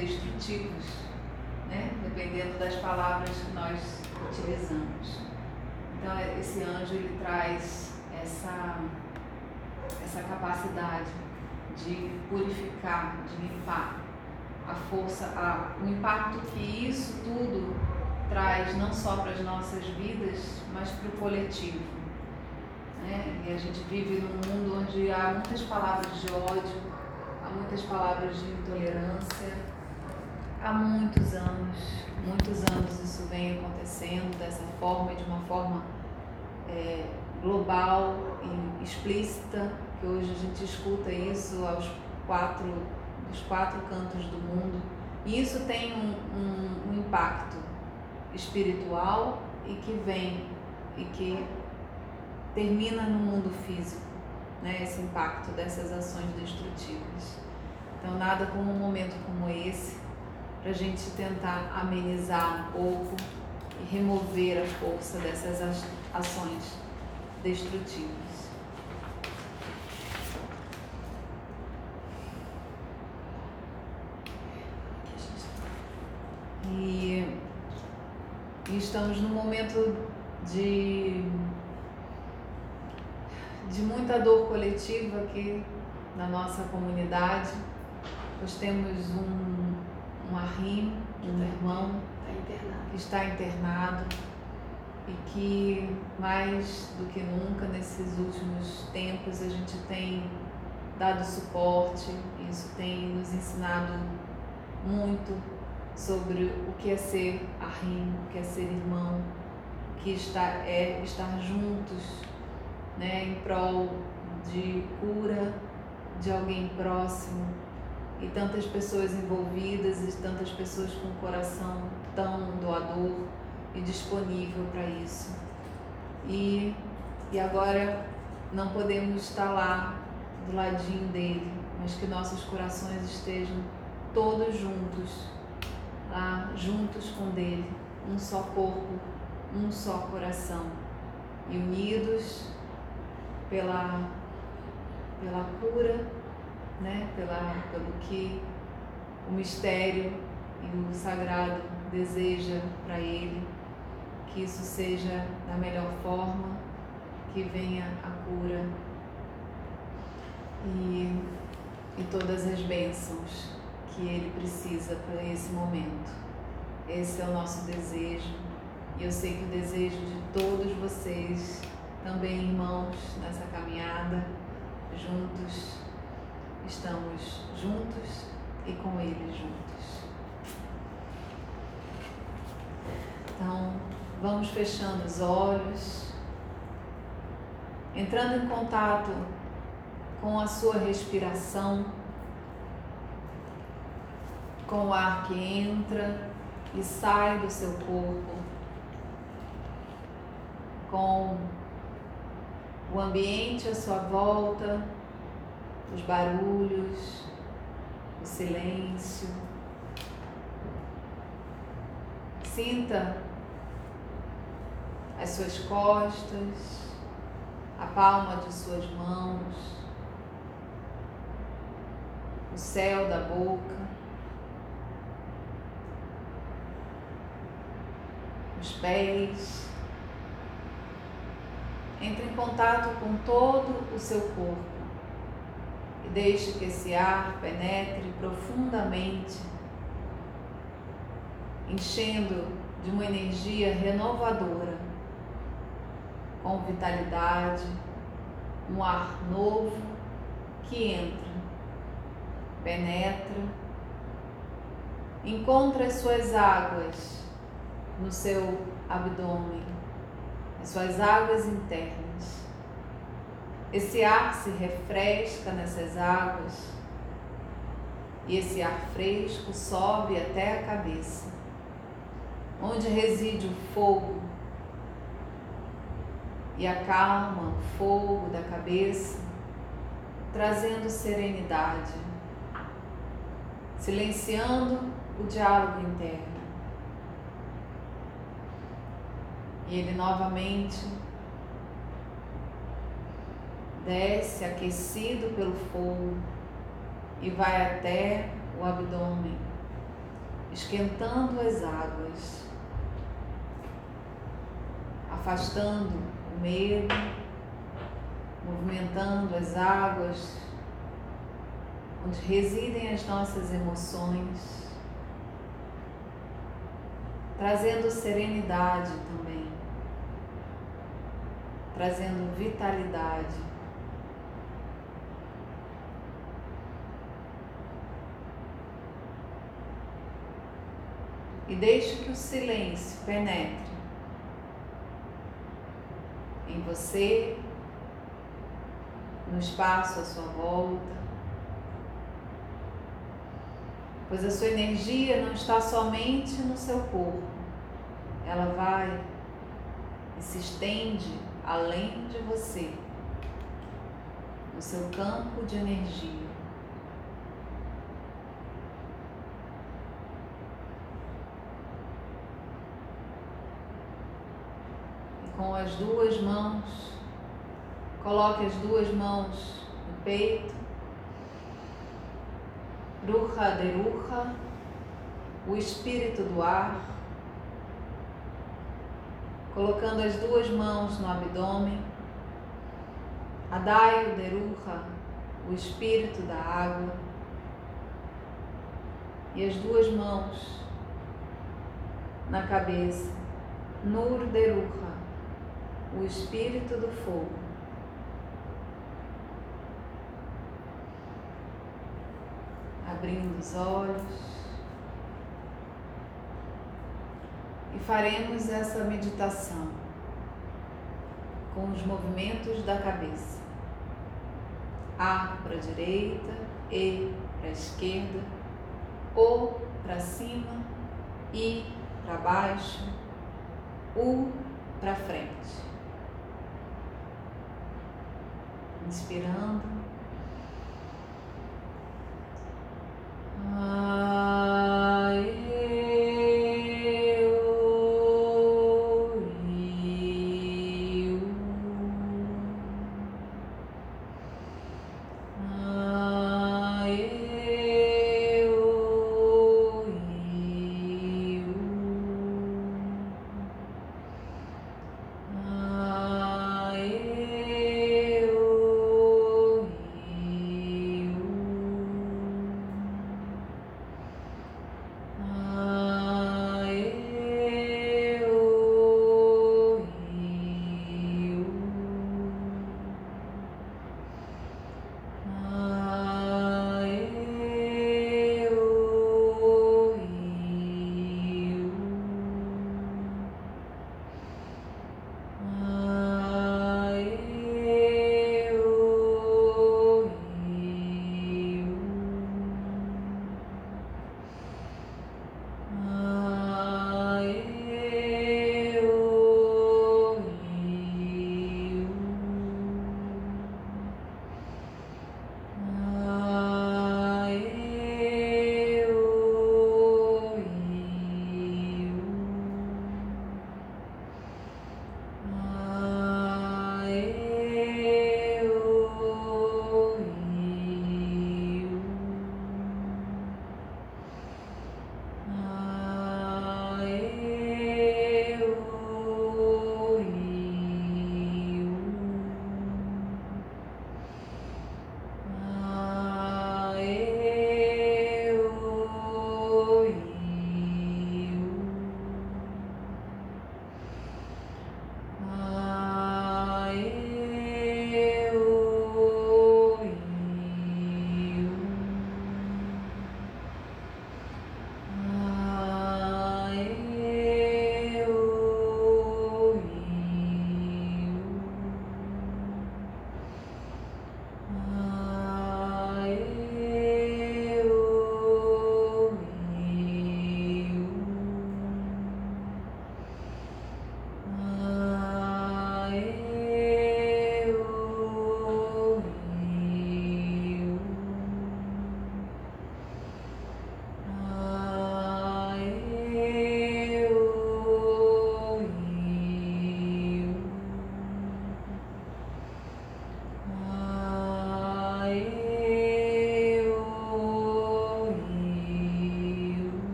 destrutivos, né? dependendo das palavras que nós utilizamos. Então esse anjo ele traz essa, essa capacidade de purificar, de limpar a força, a, o impacto que isso tudo traz não só para as nossas vidas, mas para o coletivo. Né? E a gente vive num mundo onde há muitas palavras de ódio, há muitas palavras de intolerância. Há muitos anos, muitos anos isso vem acontecendo dessa forma, de uma forma é, global e explícita, que hoje a gente escuta isso aos quatro, dos quatro cantos do mundo. E isso tem um, um, um impacto espiritual e que vem e que termina no mundo físico, né, esse impacto dessas ações destrutivas. Então, nada como um momento como esse para a gente tentar amenizar um pouco e remover a força dessas ações destrutivas. E, estamos num momento de, de muita dor coletiva aqui na nossa comunidade. Nós temos um, um arrim, um irmão que está internado e que mais do que nunca nesses últimos tempos a gente tem dado suporte, isso tem nos ensinado muito sobre o que é ser arrim, o que é ser irmão, o que está, é estar juntos né, em prol de cura de alguém próximo e tantas pessoas envolvidas e tantas pessoas com o coração tão doador e disponível para isso. E, e agora não podemos estar lá do ladinho dele, mas que nossos corações estejam todos juntos, lá juntos com dele, um só corpo, um só coração, e unidos pela, pela cura, né? pela, pelo que o mistério e o sagrado deseja para ele que isso seja da melhor forma, que venha a cura e, e todas as bênçãos que ele precisa para esse momento. Esse é o nosso desejo e eu sei que o desejo de todos vocês, também irmãos, nessa caminhada, juntos, estamos juntos e com ele juntos. Então, Vamos fechando os olhos, entrando em contato com a sua respiração, com o ar que entra e sai do seu corpo, com o ambiente à sua volta, os barulhos, o silêncio. Sinta as suas costas, a palma de suas mãos, o céu da boca, os pés. Entre em contato com todo o seu corpo deixe que esse ar penetre profundamente, enchendo de uma energia renovadora com vitalidade, um ar novo que entra, penetra, encontra as suas águas no seu abdômen, as suas águas internas. Esse ar se refresca nessas águas e esse ar fresco sobe até a cabeça, onde reside o fogo e acalma o fogo da cabeça, trazendo serenidade, silenciando o diálogo interno. E ele novamente desce aquecido pelo fogo e vai até o abdômen, esquentando as águas, afastando o medo, movimentando as águas onde residem as nossas emoções, trazendo serenidade também, trazendo vitalidade. E deixe que o silêncio penetre em você, no espaço à sua volta, pois a sua energia não está somente no seu corpo, ela vai e se estende além de você, no seu campo de energia. Com as duas mãos. Coloque as duas mãos no peito. Ruha Deruha, o espírito do ar. Colocando as duas mãos no abdômen. Adaio Deruha, o espírito da água. E as duas mãos na cabeça. Nur Deruha, o espírito do fogo. Abrindo os olhos. E faremos essa meditação com os movimentos da cabeça. A para a direita, E para a esquerda, O para cima, I para baixo, U para frente. Inspirando.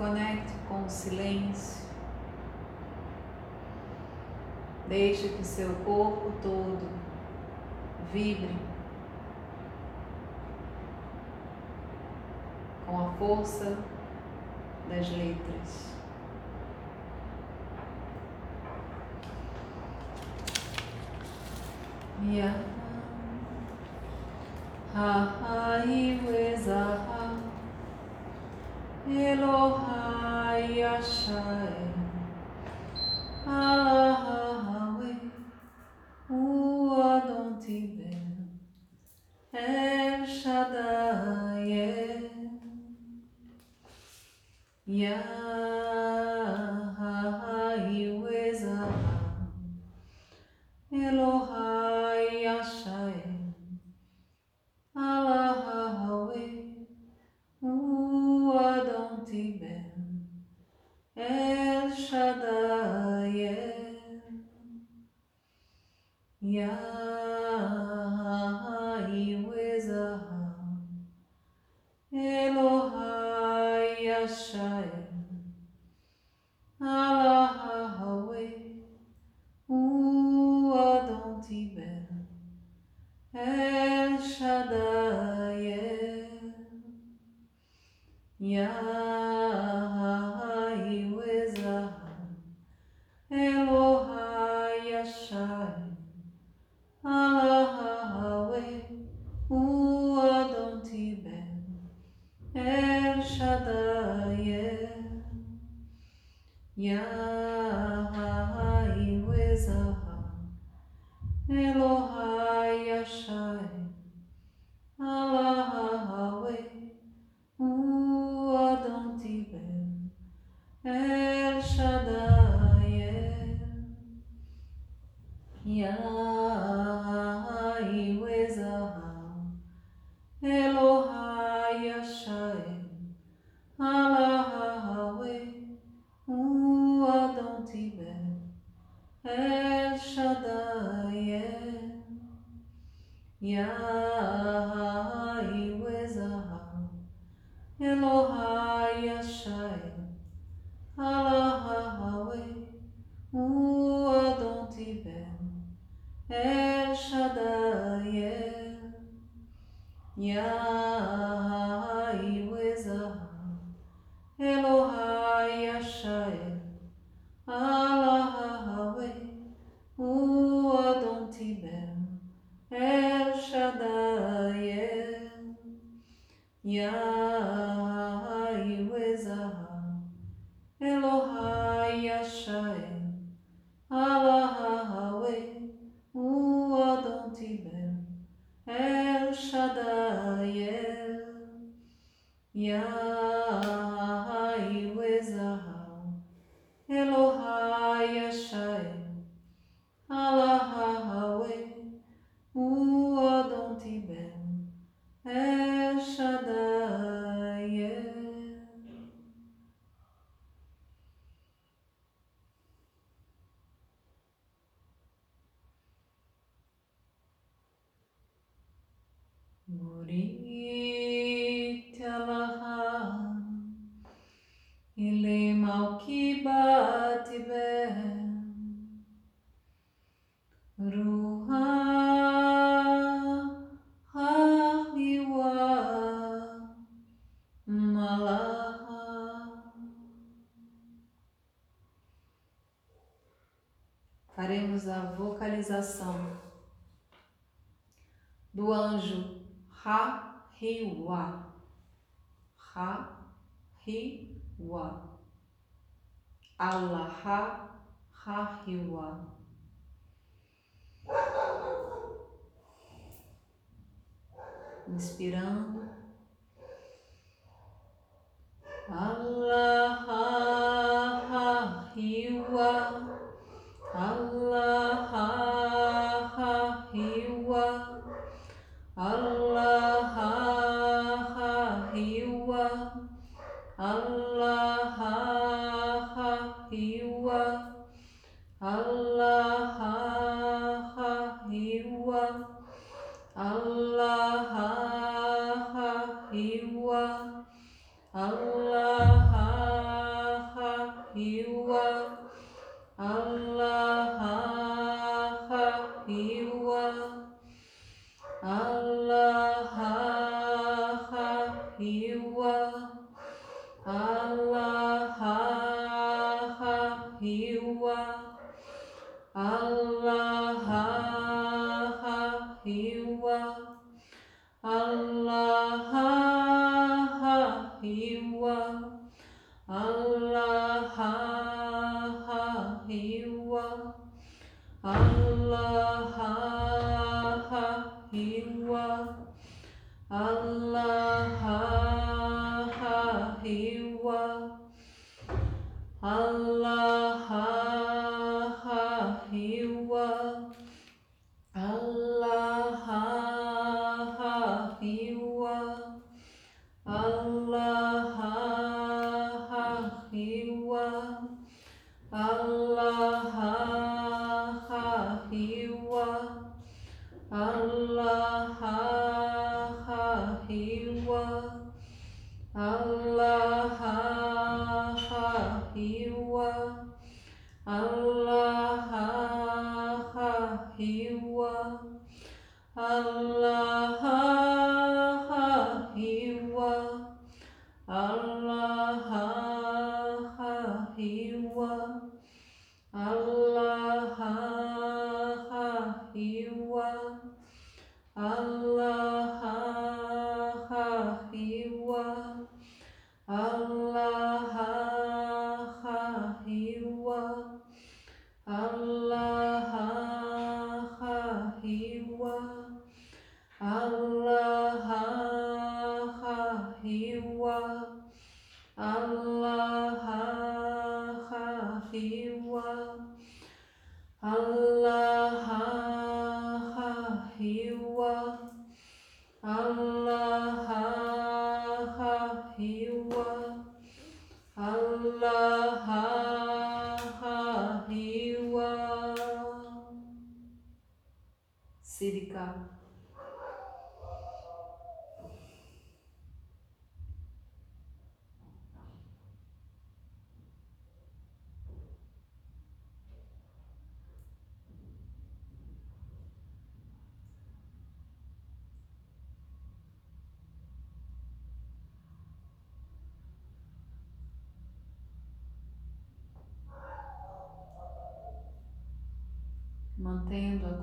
conecte com o silêncio. Deixe que seu corpo todo vibre com a força das letras. Yeah. Ha ha Elohai Yashai Yahweh ah, ah, U Adonti Ben El Hashem, Allah Yahweh, Uadontiber, El Shaddai, Uh, oração do anjo Ha-Hi-Wa. Ha-Hi-Wa. Allah Ha-Hi-Wa. Inspirando. Allah. Allah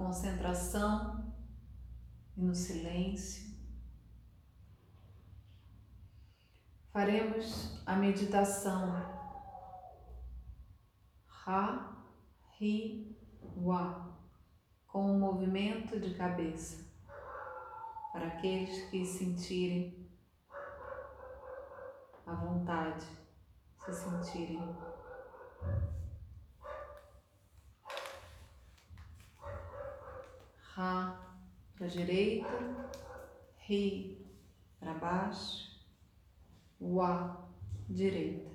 concentração e no silêncio. Faremos a meditação Ra, Ri, Wa com um movimento de cabeça para aqueles que sentirem a vontade, se sentirem Rá para direita, Ri para baixo, Wa direita.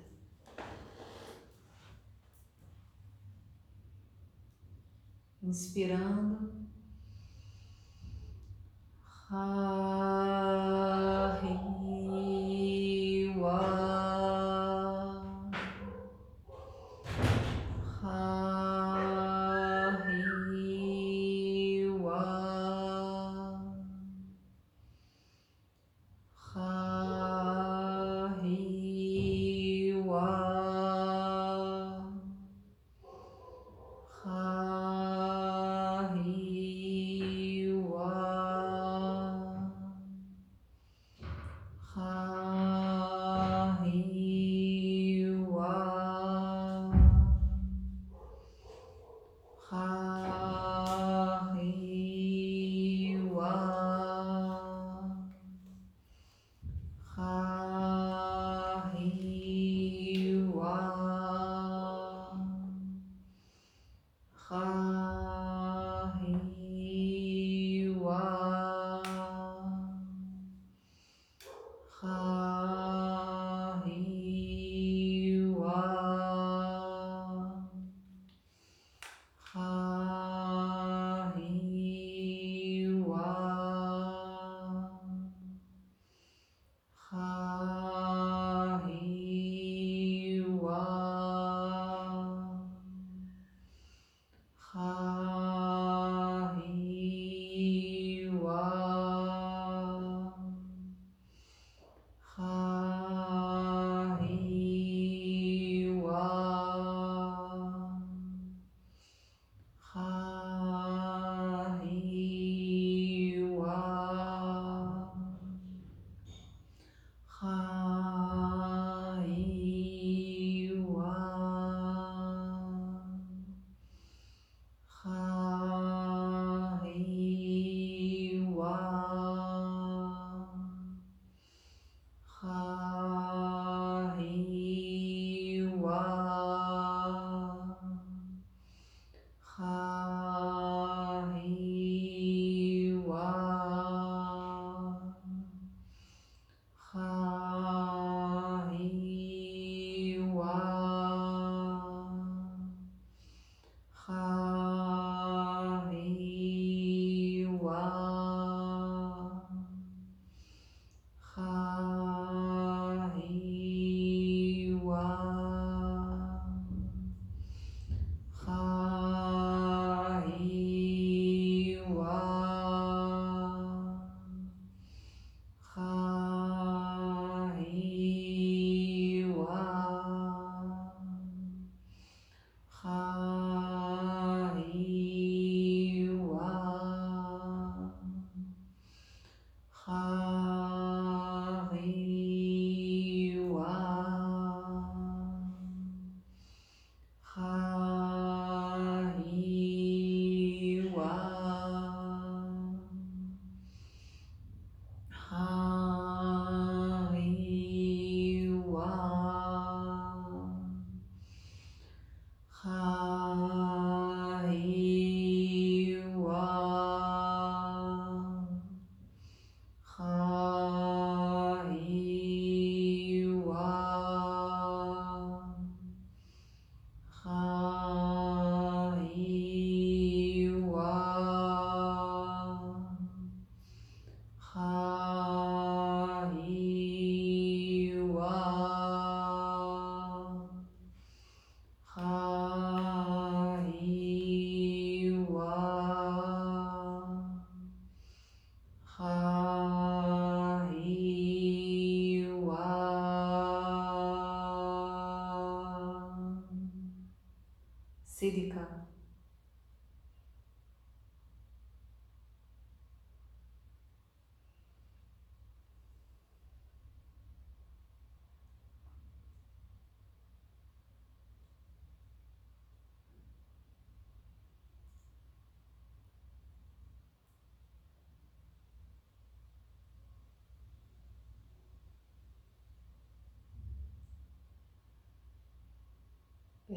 Inspirando, Rá, Ri,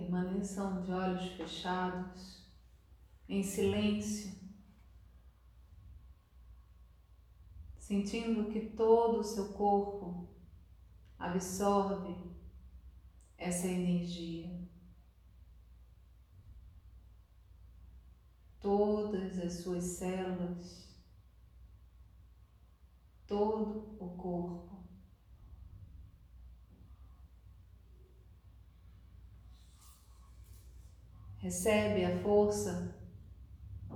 Permaneçam de olhos fechados, em silêncio, sentindo que todo o seu corpo absorve essa energia. Todas as suas células, todo o corpo. Recebe a força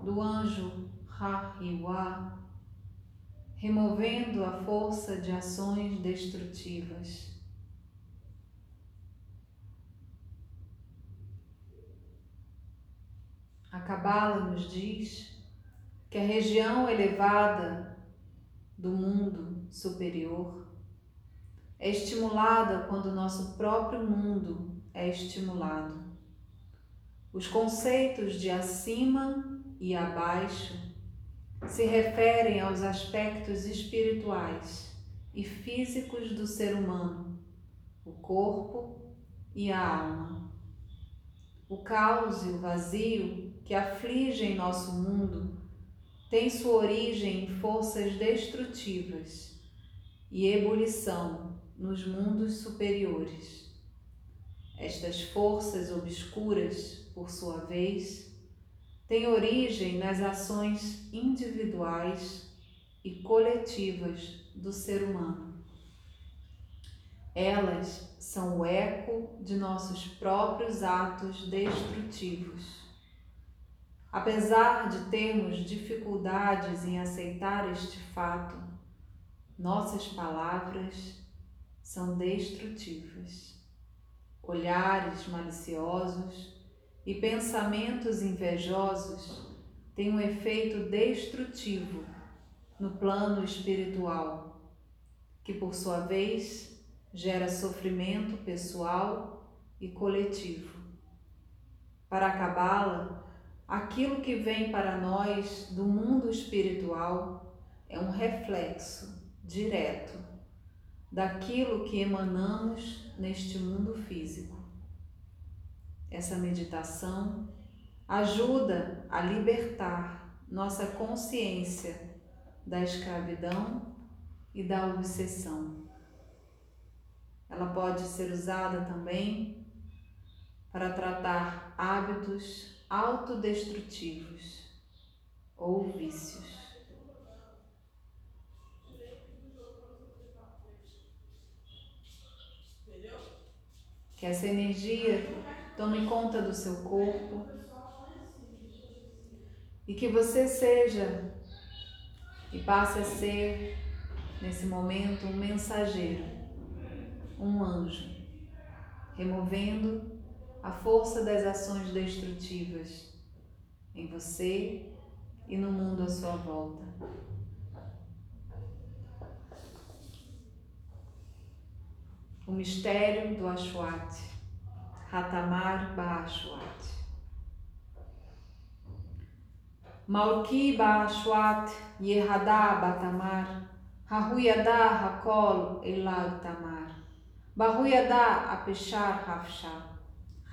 do anjo Ra-Iwa, removendo a força de ações destrutivas. A Cabala nos diz que a região elevada do mundo superior é estimulada quando o nosso próprio mundo é estimulado. Os conceitos de acima e abaixo se referem aos aspectos espirituais e físicos do ser humano, o corpo e a alma. O caos e o vazio que afligem nosso mundo têm sua origem em forças destrutivas e ebulição nos mundos superiores. Estas forças obscuras por sua vez, tem origem nas ações individuais e coletivas do ser humano. Elas são o eco de nossos próprios atos destrutivos. Apesar de termos dificuldades em aceitar este fato, nossas palavras são destrutivas. Olhares maliciosos e pensamentos invejosos têm um efeito destrutivo no plano espiritual, que por sua vez gera sofrimento pessoal e coletivo. Para acabá-la, aquilo que vem para nós do mundo espiritual é um reflexo direto daquilo que emanamos neste mundo físico. Essa meditação ajuda a libertar nossa consciência da escravidão e da obsessão. Ela pode ser usada também para tratar hábitos autodestrutivos ou vícios. Que essa energia Tome conta do seu corpo. E que você seja e passe a ser, nesse momento, um mensageiro, um anjo, removendo a força das ações destrutivas em você e no mundo à sua volta. O mistério do Ashwat. Hatamar Baashwat. Malki Baashwat Yehada Batamar, Hahuyada Hakol Elad Tamar, Bahuyada Apeshar Hafsha,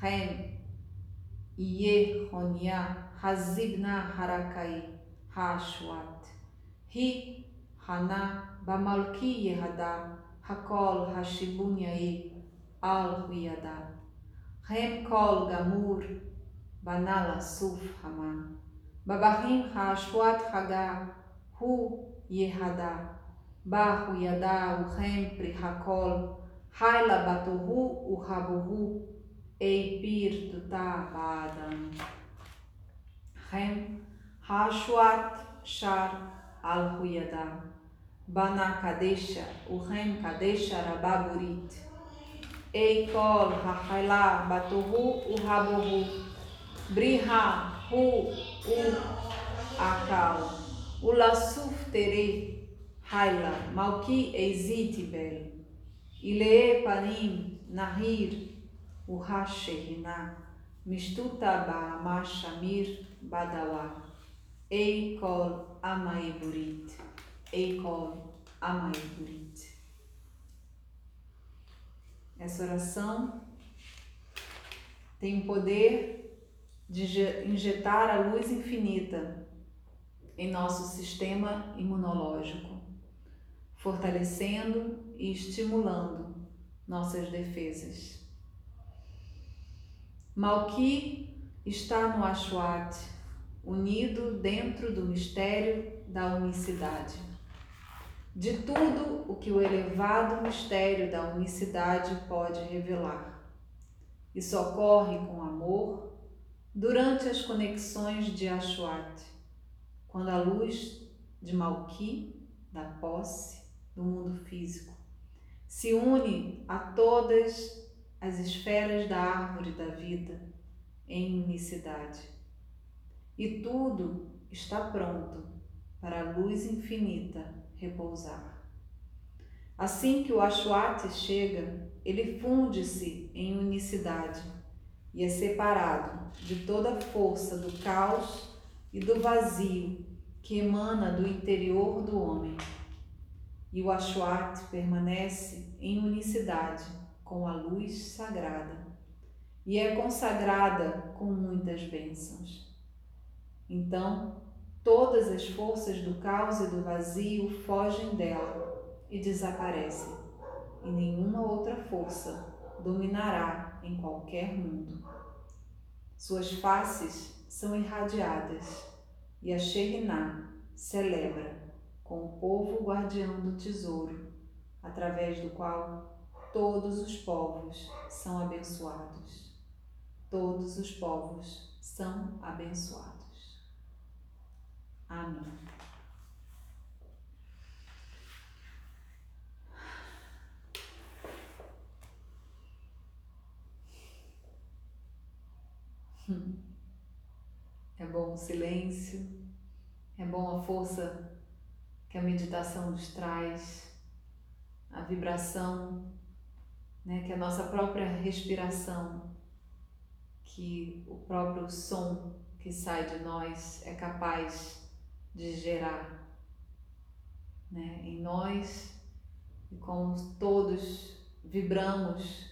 Hem Iye Honia Hazibna Harakai Hashwat, Hi Hana Bamalki Yehada Hakol Hashibunyai Al Huyada. הם קול גמור, בנה לסוף המה. בבחים השבועת חגה, הוא יהדה. בה הוא ידע וכן פרי הכל, הילה בתוהו וחבוהו, אי פיר תותה באדם. הם השועת שר על הוא ידע. בנה קדשה וכן קדשה רבה בורית. Eikol, Hahailá, Batuhu, Uhabuhu, Briha Hu U Akal Ulasuf Tere Haila Malki Ezitibel Ile Parim Nahir Uhashehina Mistuta Ba Mashamir Badawa Eikol Amaiburit Eikol Amaiburit Essa oração tem o poder de injetar a luz infinita em nosso sistema imunológico, fortalecendo e estimulando nossas defesas. Malki está no Ashwat, unido dentro do mistério da unicidade. De tudo o que o elevado mistério da unicidade pode revelar. Isso ocorre com amor durante as conexões de Ashwat, quando a luz de Malki, da posse do mundo físico, se une a todas as esferas da árvore da vida em unicidade. E tudo está pronto para a luz infinita repousar. Assim que o Ashwati chega, ele funde-se em unicidade e é separado de toda a força do caos e do vazio que emana do interior do homem. E o Ashwat permanece em unicidade com a luz sagrada e é consagrada com muitas bênçãos. Então, todas as forças do caos e do vazio fogem dela e desaparecem e nenhuma outra força dominará em qualquer mundo. Suas faces são irradiadas e a Shekhinah celebra com o povo guardião do tesouro, através do qual todos os povos são abençoados. Todos os povos são abençoados. Amém. É bom o silêncio, é bom a força que a meditação nos traz, a vibração, né, que a nossa própria respiração, que o próprio som que sai de nós é capaz de gerar né, em nós e como todos vibramos,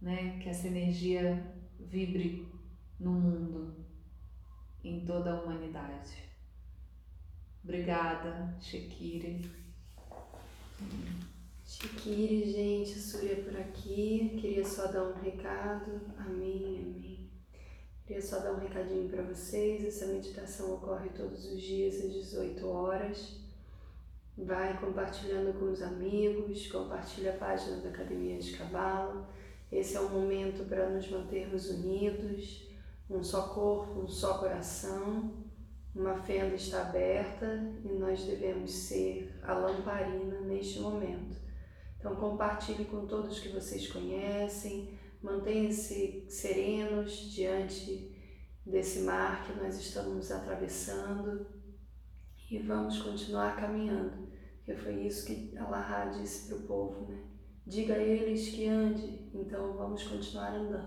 né, que essa energia vibre no mundo, em toda a humanidade. Obrigada, Shekiri. Shekiri, gente, Surya por aqui. Queria só dar um recado. Amém, amém. Queria só dar um recadinho para vocês. Essa meditação ocorre todos os dias às 18 horas. Vai compartilhando com os amigos, compartilha a página da Academia de Cabala. Esse é um momento para nos mantermos unidos um só corpo, um só coração, uma fenda está aberta e nós devemos ser a lamparina neste momento. Então compartilhe com todos que vocês conhecem, mantenham-se serenos diante desse mar que nós estamos atravessando e vamos continuar caminhando, que foi isso que Allah disse para o povo, né? Diga a eles que ande, então vamos continuar andando.